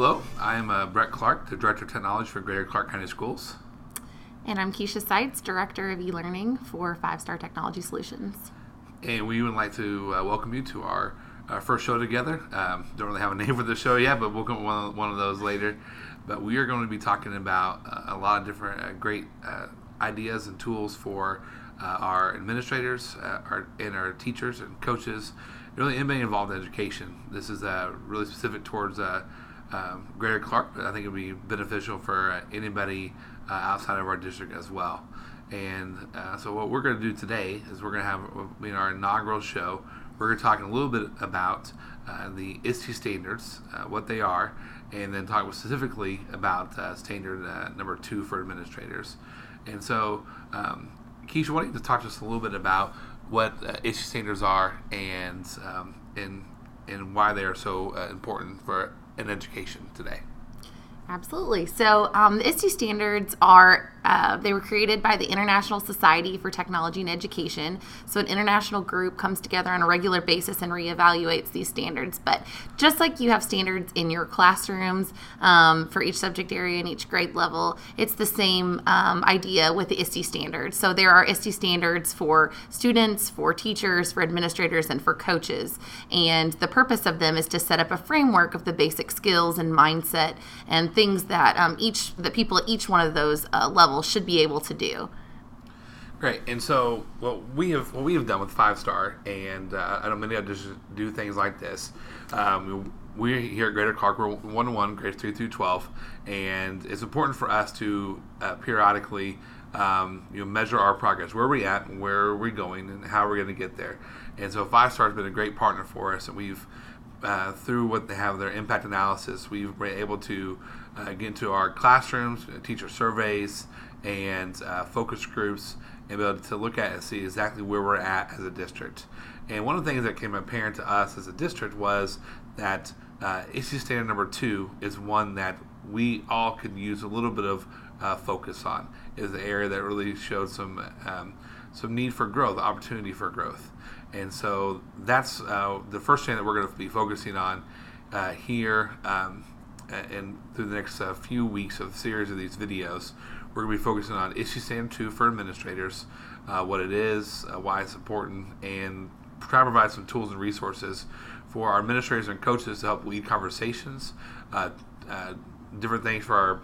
Hello, I'm uh, Brett Clark, the Director of Technology for Greater Clark County Schools. And I'm Keisha Seitz, Director of e-learning for Five Star Technology Solutions. And we would like to uh, welcome you to our, our first show together. Um, don't really have a name for the show yet, but we'll come one of, one of those later. But we are going to be talking about uh, a lot of different uh, great uh, ideas and tools for uh, our administrators uh, our, and our teachers and coaches, really anybody involved in education. This is really specific towards um, Greater Clark, I think it would be beneficial for anybody uh, outside of our district as well. And uh, so, what we're going to do today is we're going to have in our inaugural show, we're going to talk a little bit about uh, the ISTE standards, uh, what they are, and then talk specifically about uh, standard uh, number two for administrators. And so, um, Keisha, why don't you talk to us a little bit about what ISTE standards are and um, and and why they are so important for an education today? Absolutely. So um, the ISTE standards are uh, they were created by the International Society for Technology and Education. So, an international group comes together on a regular basis and reevaluates these standards. But just like you have standards in your classrooms um, for each subject area and each grade level, it's the same um, idea with the ISTE standards. So, there are ISTE standards for students, for teachers, for administrators, and for coaches. And the purpose of them is to set up a framework of the basic skills and mindset and things that um, each that people at each one of those uh, levels level should be able to do. Great, and so what we have what we have done with Five Star, and uh, I know many others do things like this. Um, we here at Greater Clark, we're one one grades three through twelve, and it's important for us to uh, periodically um, you know measure our progress. Where are we at, where are we going, and how we're we going to get there? And so Five Star has been a great partner for us, and we've uh, through what they have their impact analysis, we've been able to uh, get into our classrooms, teacher surveys, and uh, focus groups, and be able to look at and see exactly where we're at as a district. And one of the things that came apparent to us as a district was that uh, ISTE standard number two is one that we all could use a little bit of uh, focus on. Is the area that really showed some um, some need for growth, opportunity for growth. And so that's uh, the first thing that we're going to be focusing on uh, here um, and through the next uh, few weeks of the series of these videos. We're going to be focusing on ISTE Standard 2 for administrators, uh, what it is, uh, why it's important, and try to provide some tools and resources for our administrators and coaches to help lead conversations, uh, different things for our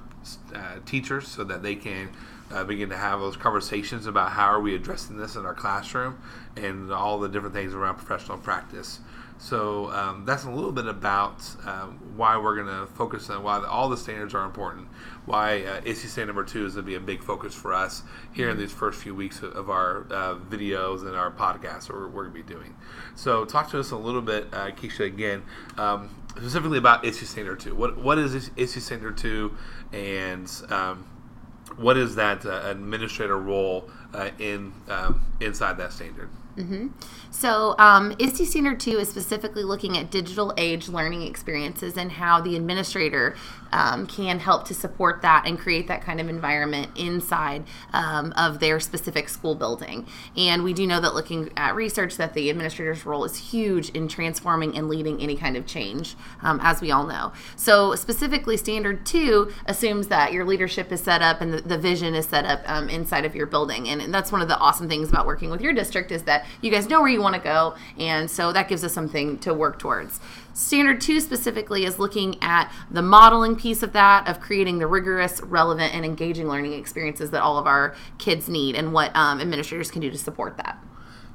teachers so that they can uh, begin to have those conversations about how are we addressing this in our classroom and all the different things around professional practice. So um, that's a little bit about um, why we're going to focus on why the, all the standards are important. Why uh, standard number two is going to be a big focus for us here in these first few weeks of, of our uh, videos and our podcasts that we're, we're going to be doing. So talk to us a little bit, uh, Keisha, again, um, specifically about ISTE standard two. What what is ISTE standard two, and um, what is that uh, administrator role uh, in um, inside that standard? Mm-hmm. So, um, ISTE Standard 2 is specifically looking at digital age learning experiences and how the administrator um, can help to support that and create that kind of environment inside um, of their specific school building. And we do know that looking at research that the administrator's role is huge in transforming and leading any kind of change, um, as we all know. So, specifically, Standard 2 assumes that your leadership is set up and the, the vision is set up um, inside of your building. And, and that's one of the awesome things about working with your district is that you guys know where you want to go, and so that gives us something to work towards. Standard two specifically is looking at the modeling piece of that, of creating the rigorous, relevant, and engaging learning experiences that all of our kids need, and what um, administrators can do to support that.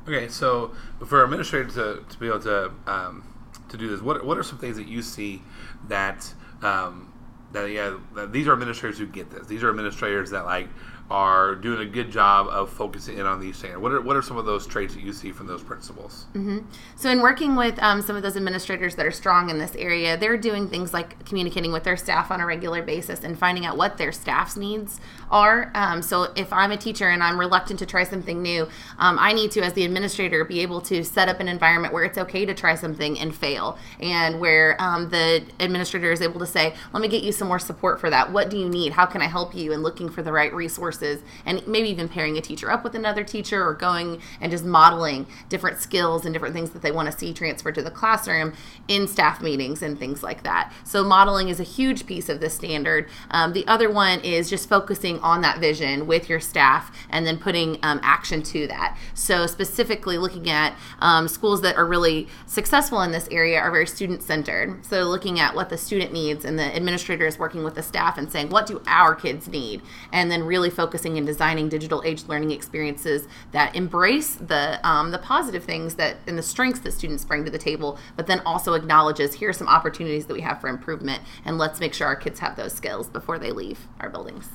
Okay, so for administrators to, to be able to um, to do this, what what are some things that you see that um, that yeah that these are administrators who get this? These are administrators that like are doing a good job of focusing in on these standards. What are, what are some of those traits that you see from those principals? Mm-hmm. So, in working with um, some of those administrators that are strong in this area, they're doing things like communicating with their staff on a regular basis and finding out what their staff's needs are. Um, so, if I'm a teacher and I'm reluctant to try something new, um, I need to, as the administrator, be able to set up an environment where it's okay to try something and fail, and where um, the administrator is able to say, "Let me get you some more support for that. What do you need? How can I help you?" And looking for the right resources and maybe even pairing a teacher up with another teacher or going and just modeling different skills and different things that they want to see transferred to the classroom in staff meetings and things like that. So modeling is a huge piece of the standard. Um, the other one is just focusing on that vision with your staff and then putting um, action to that. So specifically looking at um, schools that are really successful in this area are very student centered. So looking at what the student needs and the administrator is working with the staff and saying, what do our kids need? And then really focusing and designing digital age learning experiences that embrace the um, the positive things that and the strengths that students bring to the table, but then also acknowledges here are some opportunities that we have for improvement, and let's make sure our kids have those skills before they leave our buildings.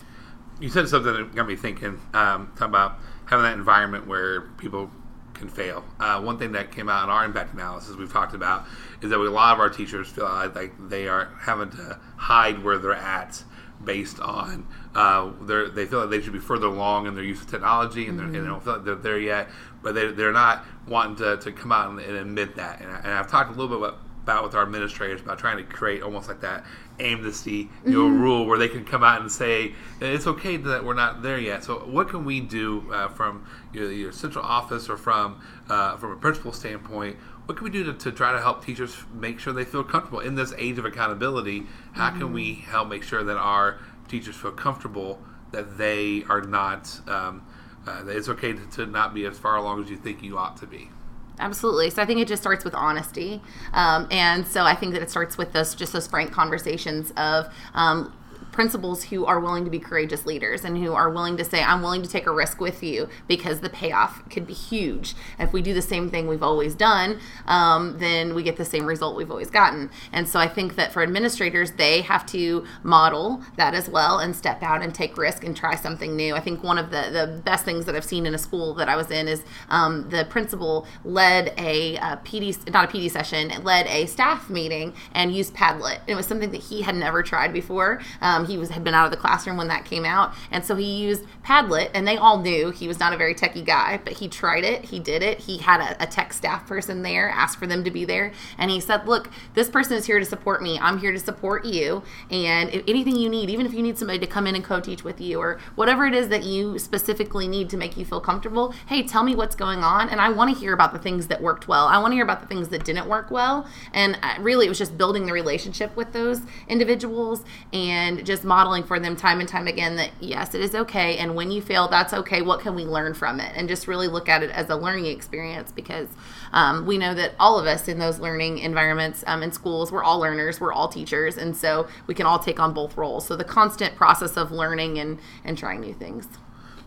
You said something that got me thinking. Um, talking about having that environment where people can fail. Uh, one thing that came out in our impact analysis we've talked about is that we, a lot of our teachers feel like they are having to hide where they're at based on uh, they feel like they should be further along in their use of technology and, mm-hmm. and, they don't feel like they're there yet, but they, they're not wanting to, to come out and, and admit that. And, I, and I've talked a little bit about, about with our administrators about trying to create almost like that amnesty you know mm-hmm. rule where they can come out and say it's okay that we're not there yet so what can we do uh, from your, your, central office or from uh, from a principal standpoint what can we do to, to, try to help teachers make sure they feel comfortable in this age of accountability how mm-hmm. can we help make sure that our teachers feel comfortable that they are not um, uh, it's okay to, to not be as far along as you think you ought to be Absolutely. So I think it just starts with honesty, um, and so I think that it starts with those just those frank conversations of um, principals who are willing to be courageous leaders and who are willing to say, I'm willing to take a risk with you because the payoff could be huge. If we do the same thing we've always done, um, then we get the same result we've always gotten. And so I think that for administrators, they have to model that as well and step out and take risk and try something new. I think one of the, the best things that I've seen in a school that I was in is um, the principal led a, a PD, not a PD session, led a staff meeting and used Padlet. It was something that he had never tried before. Um, he was had been out of the classroom when that came out, and so he used Padlet, and they all knew he was not a very techie guy, but he tried it, he did it. He had a, a tech staff person there, asked for them to be there, and he said, "Look, this person is here to support me. I'm here to support you, and if anything you need, even if you need somebody to come in and co-teach with you, or whatever it is that you specifically need to make you feel comfortable, hey, tell me what's going on, and I want to hear about the things that worked well. I want to hear about the things that didn't work well, and uh, really, it was just building the relationship with those individuals and just just modeling for them time and time again that yes, it is okay. And when you fail, that's okay. What can we learn from it? And just really look at it as a learning experience because um, we know that all of us in those learning environments um, in schools, we're all learners, we're all teachers. And so we can all take on both roles. So the constant process of learning and, and trying new things.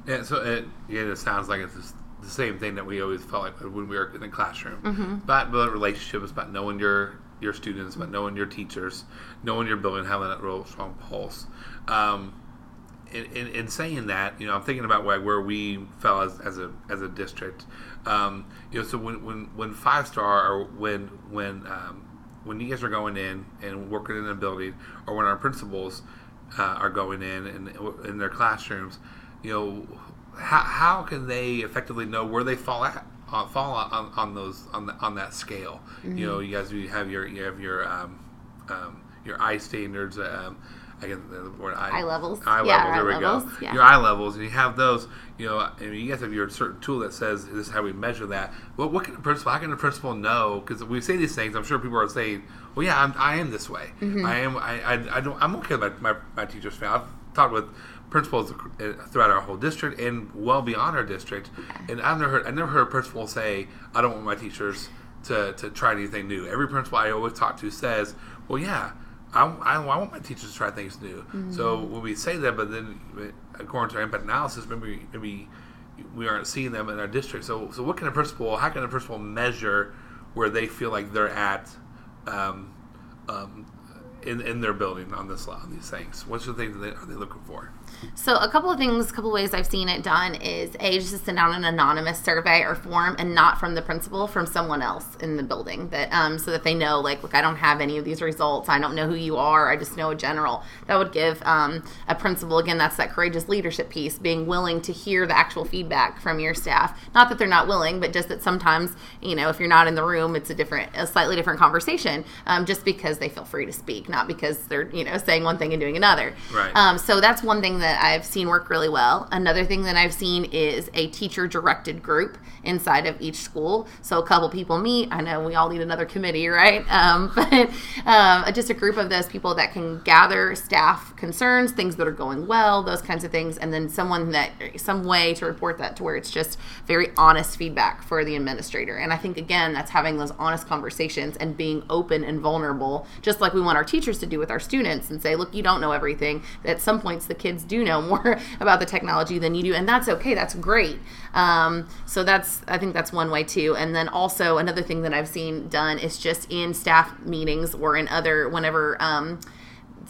Yeah, so it, yeah, it sounds like it's the same thing that we always felt like when we were in the classroom. Mm-hmm. About building relationships, about knowing your your students, but knowing your teachers, knowing your building, having that real strong pulse. Um, in, in, in, saying that, you know, I'm thinking about where, where we fell as, as a as a district. Um, you know, so when, when, when five star or when when um, when you guys are going in and working in a building, or when our principals uh, are going in and in their classrooms, you know, how, how can they effectively know where they fall at? Uh, fall on, on those on the, on that scale. Mm-hmm. You know, you guys you have your you have your um, um, your eye standards. Um, I guess the word eye, eye levels. Eye yeah, levels. There we levels, go. Yeah. Your eye levels, and you have those. You know, I mean, you guys have your certain tool that says this is how we measure that. Well, what can the principal? How can the principal know? Because we say these things, I'm sure people are saying, "Well, yeah, I'm, I am this way. Mm-hmm. I am. I, I, I, don't. I'm okay with my, my, my teachers' fail. Talked with principals throughout our whole district and well beyond our district. And I've never heard, I never heard a principal say, "I don't want my teachers to, to try anything new." Every principal I always talk to says, "Well, yeah, I, I, I want my teachers to try things new." Mm-hmm. So when we say that, but then according to our impact analysis, maybe maybe we aren't seeing them in our district. So so what can a principal? How can a principal measure where they feel like they're at? Um, um, in, in their building on this lot on these things? What's the thing that they, are they looking for? So a couple of things, a couple of ways I've seen it done is a just to send out an anonymous survey or form, and not from the principal, from someone else in the building, that um, so that they know, like, look, I don't have any of these results. I don't know who you are. I just know a general. That would give um, a principal again. That's that courageous leadership piece, being willing to hear the actual feedback from your staff. Not that they're not willing, but just that sometimes, you know, if you're not in the room, it's a different, a slightly different conversation, um, just because they feel free to speak. not because they're you know saying one thing and doing another. Right. Um, so that's one thing that I've seen work really well. Another thing that I've seen is a teacher directed group inside of each school. So a couple people meet. I know we all need another committee, right? Um, but um, just a group of those people that can gather staff concerns, things that are going well, those kinds of things, and then someone that some way to report that to where it's just very honest feedback for the administrator. And I think again, that's having those honest conversations and being open and vulnerable, just like we want our teachers to do with our students and say, look, you don't know everything. At some points, the kids do know more about the technology than you do, and that's okay. That's great. Um, so that's I think that's one way too. And then also another thing that I've seen done is just in staff meetings or in other whenever. Um,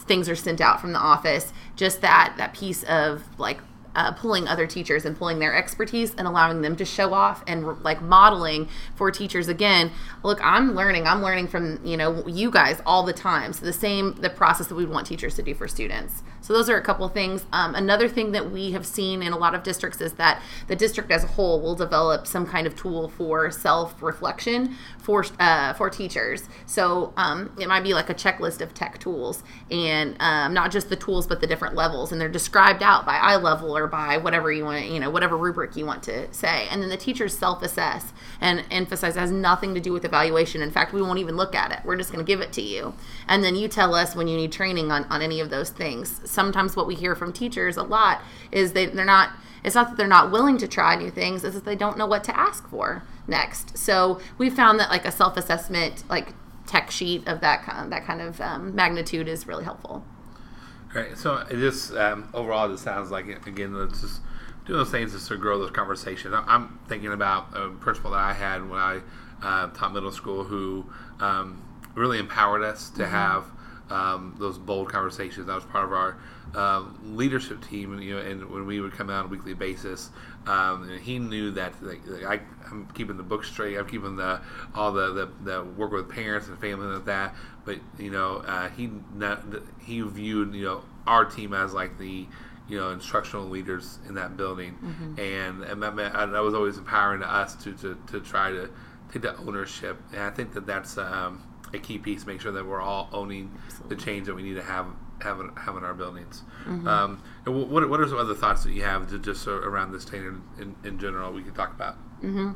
things are sent out from the office just that that piece of like uh, pulling other teachers and pulling their expertise and allowing them to show off and like modeling for teachers again. Look i'm learning. I'm learning from you know you guys all the time. So the same the process that we want teachers to do for students. So those are a couple things. Um, another thing that we have seen in a lot of districts is that the district as a whole will develop some kind of tool for self-reflection for uh, for teachers. So um, it might be like a checklist of tech tools and um, not just the tools but the different levels. And they're described out by eye level or by whatever you want, you know, whatever rubric you want to say. And then the teachers self assess and emphasize has nothing to do with evaluation. In fact, we won't even look at it. We're just going to give it to you. And then you tell us when you need training on, on any of those things. Sometimes what we hear from teachers a lot is they, they're not, it's not that they're not willing to try new things, it's that they don't know what to ask for next. So we found that like a self assessment, like tech sheet of that kind, that kind of um, magnitude is really helpful. Right. So just um, overall, it sounds like again, it's just doing those things just to grow those conversations. I'm thinking about a principal that I had when I uh, taught middle school who um, really empowered us to mm-hmm. have um, those bold conversations. That was part of our uh, leadership team, and you know, and when we would come out on a weekly basis, um, he knew that like, I, am keeping the book straight. I'm keeping the all the, the, the work with parents and family and that. But you know, uh, he not, he viewed you know our team as like the you know instructional leaders in that building, mm-hmm. and, and that, that was always empowering to us to, to, to try to take the ownership. And I think that that's um, a key piece. Make sure that we're all owning Absolutely. the change that we need to have have in, have in our buildings. Mm-hmm. Um, what, what are some other thoughts that you have to just around this standard in, in general we can talk about? Mm-hmm.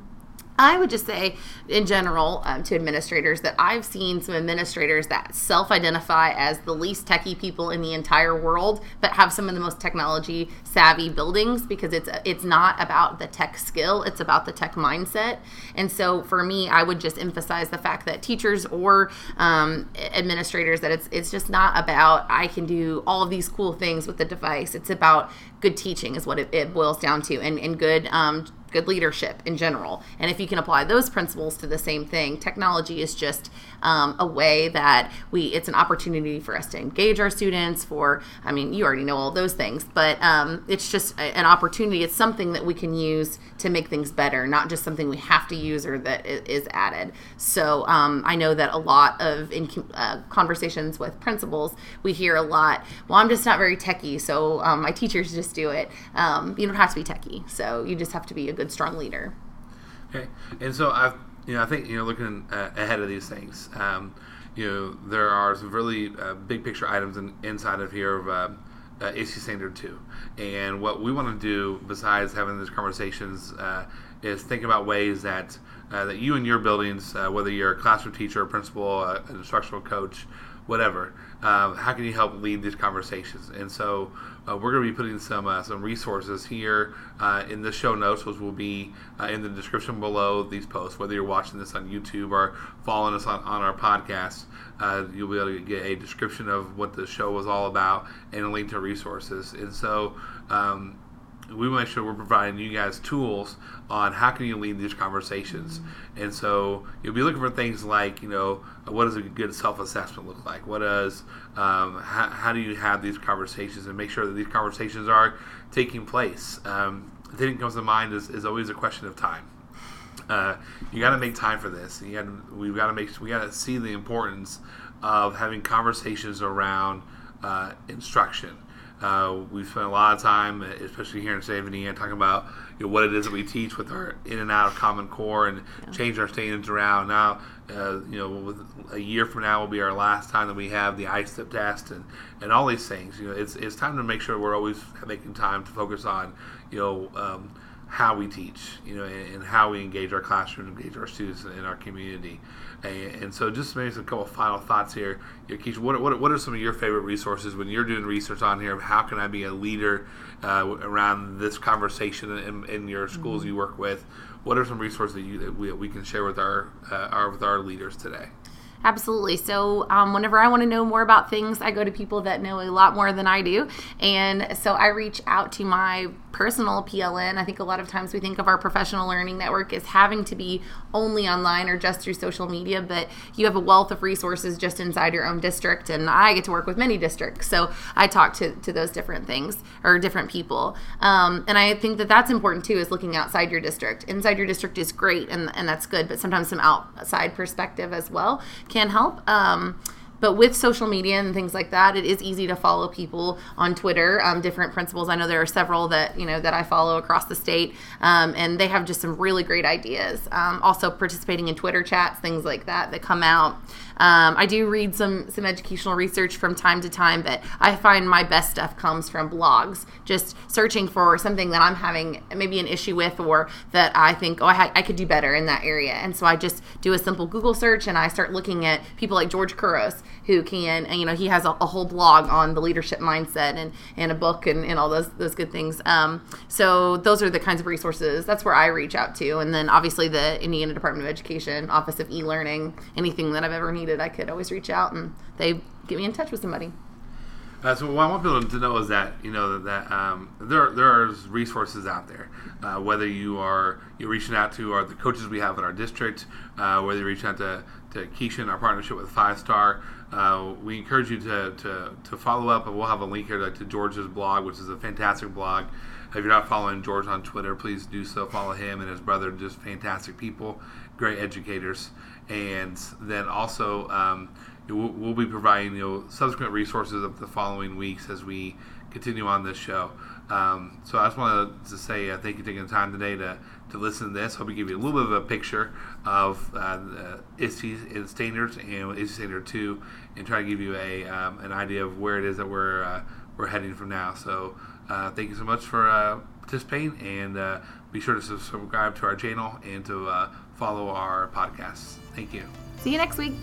I would just say, in general, um, to administrators, that I've seen some administrators that self identify as the least techie people in the entire world, but have some of the most technology savvy buildings because it's it's not about the tech skill, it's about the tech mindset. And so, for me, I would just emphasize the fact that teachers or um, administrators that it's it's just not about I can do all of these cool things with the device. It's about good teaching is what it, it boils down to, and and good. Um, good leadership in general. And if you can apply those principles to the same thing, technology is just um, a way that we, it's an opportunity for us to engage our students for, I mean, you already know all those things, but um, it's just an opportunity. It's something that we can use to make things better, not just something we have to use or that is added. So um, I know that a lot of in uh, conversations with principals, we hear a lot, well, I'm just not very techie, so um, my teachers just do it. Um, you don't have to be techie, so you just have to be a good, strong leader. Okay, and so I've you know, I think you know, looking uh, ahead of these things, um, you know, there are some really uh, big picture items in, inside of here of uh, uh, ISTE Standard Two, and what we want to do besides having these conversations uh, is think about ways that uh, that you and your buildings, uh, whether you're a classroom teacher, a principal, an instructional coach, whatever, um, how can you help lead these conversations? And so uh, we're going to be putting some uh, some resources here uh, in the show notes, which will be uh, in the description below these posts. Whether you're watching this on YouTube or following us on, on our podcast, uh, you'll be able to get a description of what the show was all about and a link to resources. And so um, we make sure we're providing you guys tools on how can you lead these conversations. And so you'll be looking for things like, you know, what does a good self-assessment look like? What does, um, how, how, do you have these conversations and make sure that these conversations are taking place? Um, the thing that comes to mind is, is always a question of time. Uh, you got to make time for this. You got we've got to make we got to see the importance of having conversations around uh, instruction uh, we've spent a lot of time, especially here in San talking about you know, what it is that we teach with our in and out of Common Core and yeah. change our standards around. Now, uh, you know, with a year from now will be our last time that we have the ISTEP test and, and all these things. You know, it's, it's time to make sure we're always making time to focus on, you know, um, how we teach, you know, and, and, how we engage our classroom, engage our students in our community. And, and so, just maybe some couple final thoughts here. You know, Keisha, what, what, what are some of your favorite resources when you're doing research on here? How can I be a leader uh, around this conversation in, in your schools mm-hmm. you work with? What are some resources that, you, that we, we can share with our, uh, our with our leaders today? Absolutely. So, um, whenever I want to know more about things, I go to people that know a lot more than I do. And so I reach out to my personal PLN. I think a lot of times we think of our professional learning network as having to be only online or just through social media, but you have a wealth of resources just inside your own district. And I get to work with many districts. So I talk to, to those different things or different people. Um, and I think that that's important too, is looking outside your district. Inside your district is great and, and that's good, but sometimes some outside perspective as well can help. Um, but with social media and things like that, it is easy to follow people on Twitter. Um, different principals. I know there are several that you know that I follow across the state, um, and they have just some really great ideas. Um, also, participating in Twitter chats, things like that that come out. Um, I do read some some educational research from time to time, but I find my best stuff comes from blogs. Just searching for something that I'm having maybe an issue with, or that I think oh I, ha- I could do better in that area, and so I just do a simple Google search and I start looking at people like George Couros who can and you know he has a, a whole blog on the leadership mindset and and a book and, and all those those good things. Um, so those are the kinds of resources. That's where I reach out to, and then obviously the Indiana Department of Education Office of E-Learning, anything that I've ever needed I could always reach out and they get me in touch with somebody. Uh, so what I want people to know is that you know that um, there there are resources out there. Uh, whether you are you're reaching out to our, the coaches we have in our district, uh, whether you're reaching out to to Keisha and our partnership with Five Star, uh, we encourage you to, to, to follow up, and we'll have a link here to, to George's blog, which is a fantastic blog. If you're not following George on Twitter, please do so. Follow him and his brother, just fantastic people, great educators and then also um, we'll, we'll, be providing you know subsequent resources of the following weeks as we continue on this show. Um, so I just wanted to say uh, thank you for taking the time today to, to listen to this. Hope we give you a little bit of a picture of uh, ISTE standards and ISTE standard two, and try to give you a um, an idea of where it is that we're uh, we're heading from now. So uh, thank you so much for uh, participating, and uh, be sure to subscribe to our channel and to follow our podcasts. Thank you. See you next week.